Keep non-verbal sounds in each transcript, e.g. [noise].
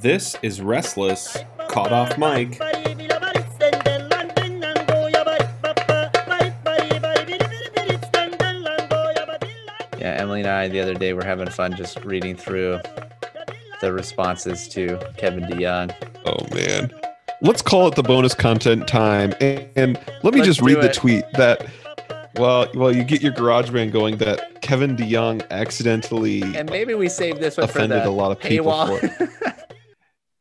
This is Restless, caught off mic. Yeah, Emily and I the other day were having fun just reading through the responses to Kevin DeYoung. Oh man. Let's call it the bonus content time. And, and let me Let's just read do the tweet that well, well, you get your GarageBand going that Kevin DeYoung accidentally And maybe we save this one offended for the a lot of people paywall. for it. [laughs]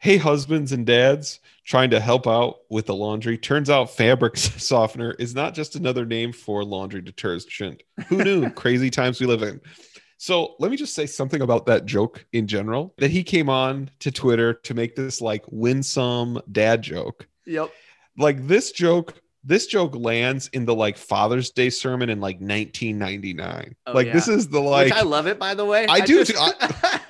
hey husbands and dads trying to help out with the laundry turns out fabric [laughs] softener is not just another name for laundry detergent who knew [laughs] crazy times we live in so let me just say something about that joke in general that he came on to twitter to make this like winsome dad joke yep. like this joke this joke lands in the like father's day sermon in like 1999 Oh, like yeah. this is the like Which I love it, by the way. I do just- too. [laughs]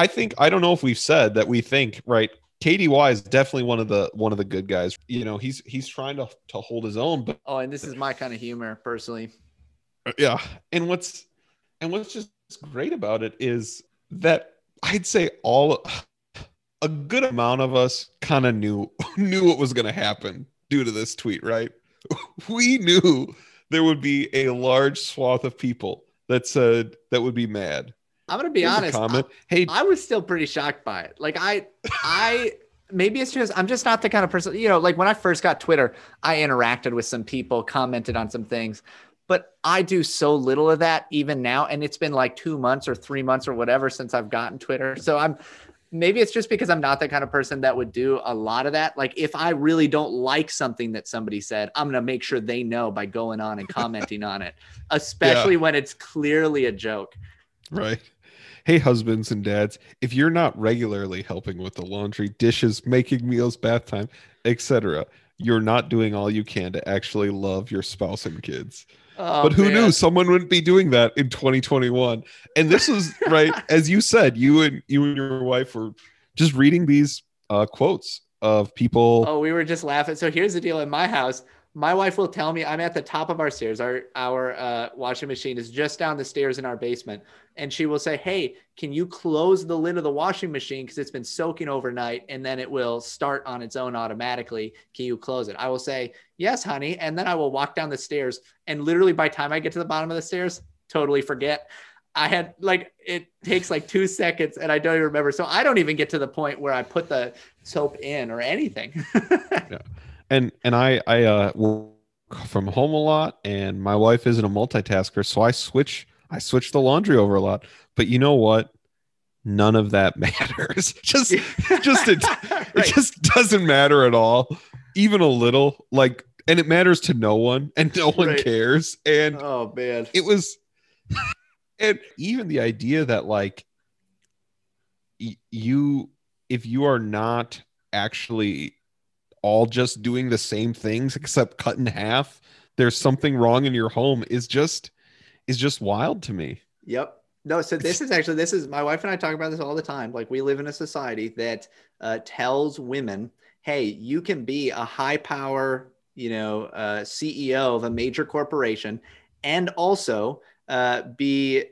I think I don't know if we've said that we think right. KDY is definitely one of the one of the good guys. You know, he's he's trying to to hold his own, but oh, and this is my kind of humor, personally. Uh, yeah. And what's and what's just great about it is that I'd say all a good amount of us kind of knew [laughs] knew what was going to happen due to this tweet, right? [laughs] We knew there would be a large swath of people that said that would be mad. I'm gonna be Here's honest. comment. Hey, I was still pretty shocked by it. Like I, I [laughs] maybe it's just I'm just not the kind of person. You know, like when I first got Twitter, I interacted with some people, commented on some things, but I do so little of that even now, and it's been like two months or three months or whatever since I've gotten Twitter. So I'm maybe it's just because I'm not the kind of person that would do a lot of that. Like if I really don't like something that somebody said, I'm gonna make sure they know by going on and commenting on it, [laughs] especially when it's clearly a joke. Right. Hey, husbands and dads, if you're not regularly helping with the laundry, dishes, making meals, bath time, etc., you're not doing all you can to actually love your spouse and kids. Oh, but who man. knew someone wouldn't be doing that in 2021? And this was [laughs] right as you said, you and you and your wife were just reading these uh, quotes of people. Oh, we were just laughing. So here's the deal in my house. My wife will tell me I'm at the top of our stairs. Our our uh, washing machine is just down the stairs in our basement, and she will say, "Hey, can you close the lid of the washing machine because it's been soaking overnight, and then it will start on its own automatically? Can you close it?" I will say, "Yes, honey," and then I will walk down the stairs, and literally by time I get to the bottom of the stairs, totally forget. I had like it takes like two seconds, and I don't even remember. So I don't even get to the point where I put the soap in or anything. [laughs] and and I I uh work from home a lot, and my wife isn't a multitasker, so I switch I switch the laundry over a lot. But you know what? None of that [laughs] matters. just just it, [laughs] it just doesn't matter at all, even a little. Like, and it matters to no one, and no one Right. cares. And oh man. it was [laughs] and even the idea that like y- you if you are not actually all just doing the same things except cut in half there's something wrong in your home is just is just wild to me Yep. No, so this is actually this is my wife and I talk about this all the time. Like we live in a society that uh, tells women, "Hey, you can be a high power, you know, uh, CEO of a major corporation, and also uh, be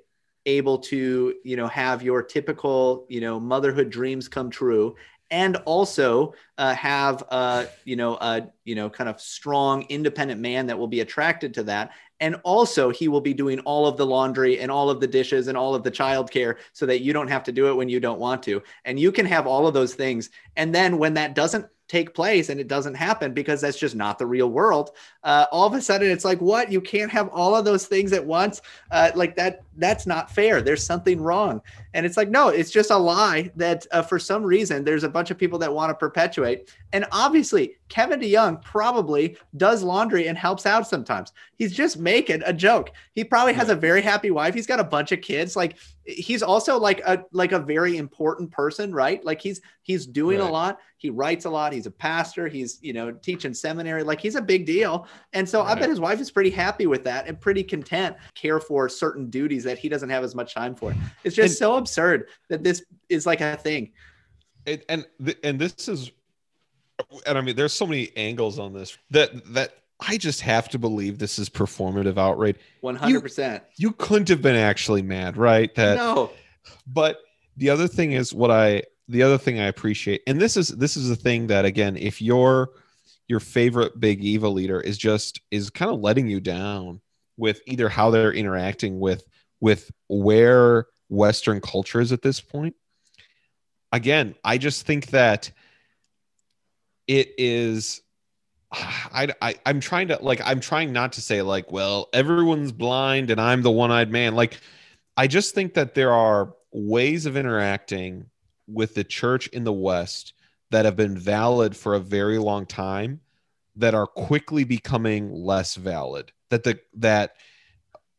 able to, you know, have your typical, you know, motherhood dreams come true." And also uh, have, uh, you know, a you know, kind of strong, independent man that will be attracted to that, and also he will be doing all of the laundry and all of the dishes and all of the childcare so that you don't have to do it when you don't want to. And you can have all of those things. And then when that doesn't take place and it doesn't happen because that's just not the real world uh, all of a sudden it's like what? You can't have all of those things at once? Uh, like that that's not fair. There's something wrong. And it's like no it's just a lie that uh, for some reason there's a bunch of people that want to perpetuate. And obviously kevin deyoung probably does laundry and helps out sometimes. He's just making a joke. He probably has a very happy wife. He's got a bunch of kids. Like he's also like a like a very important person right? Like he's he's doing Right. a lot. He writes a lot. He's a pastor. He's you know teaching seminary. Like he's a big deal. And so i bet his wife is pretty happy with that and pretty content care for certain duties that he doesn't have as much time for. It's just And- so absurd that this is like a thing. And and, th- and this is and i mean there's so many angles on this that that i just have to believe this is performative outrage. 100% you couldn't have been actually mad right? That no. But the other thing is what I the other thing I appreciate, and this is this is the thing that again, if your your favorite big evil leader is just is kind of letting you down with either how they're interacting with with where Western culture is at this point. Again, I just think that it is I, I i'm trying to like i'm trying not to say like well everyone's blind and i'm the one-eyed man like i just think that there are ways of interacting with the church in the west that have been valid for a very long time that are quickly becoming less valid that the that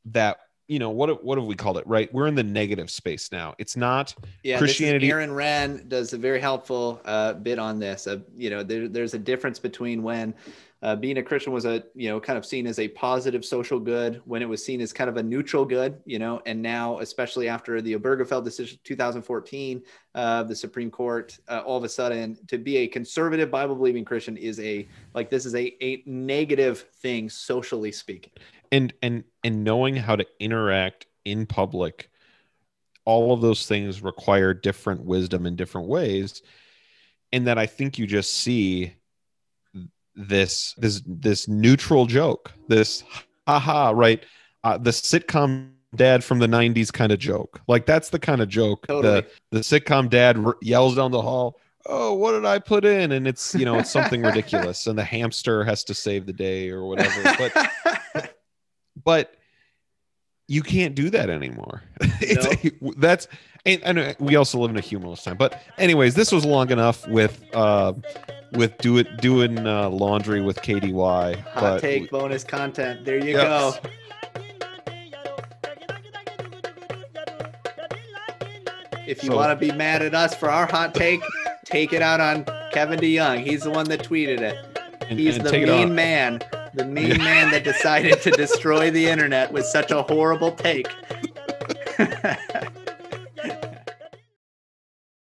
that you know what what have we called it right? We're in the negative space now. It's not yeah christianity aaron Renn does a very helpful uh, bit on this uh, you know there, there's a difference between when uh, being a Christian was a you know kind of seen as a positive social good when it was seen as kind of a neutral good, you know, and now especially after the Obergefell decision 2014 uh, the Supreme Court, uh, all of a sudden to be a conservative Bible believing Christian is a like this is a a negative thing socially speaking. And and and knowing how to interact in public, all of those things require different wisdom in different ways, and that I think you just see this this this neutral joke, this haha, right? Uh, the sitcom dad from the 90s kind of joke. Like that's the kind of joke totally. the the sitcom dad yells down the hall, "Oh, what did I put in?" and it's, you know, it's something ridiculous and the hamster has to save the day or whatever. But [laughs] but you can't do that anymore. [laughs] Nope. that's and, and, we also live in a humorless time. But anyways, this was long enough with uh, with do it doing uh, laundry with KDY. Hot but take we, bonus content. There you go. If you so, want to be mad at us for our hot take, take it out on Kevin DeYoung. He's the one that tweeted it. He's and the mean man, the mean man that decided to destroy the internet with such a horrible take. [laughs]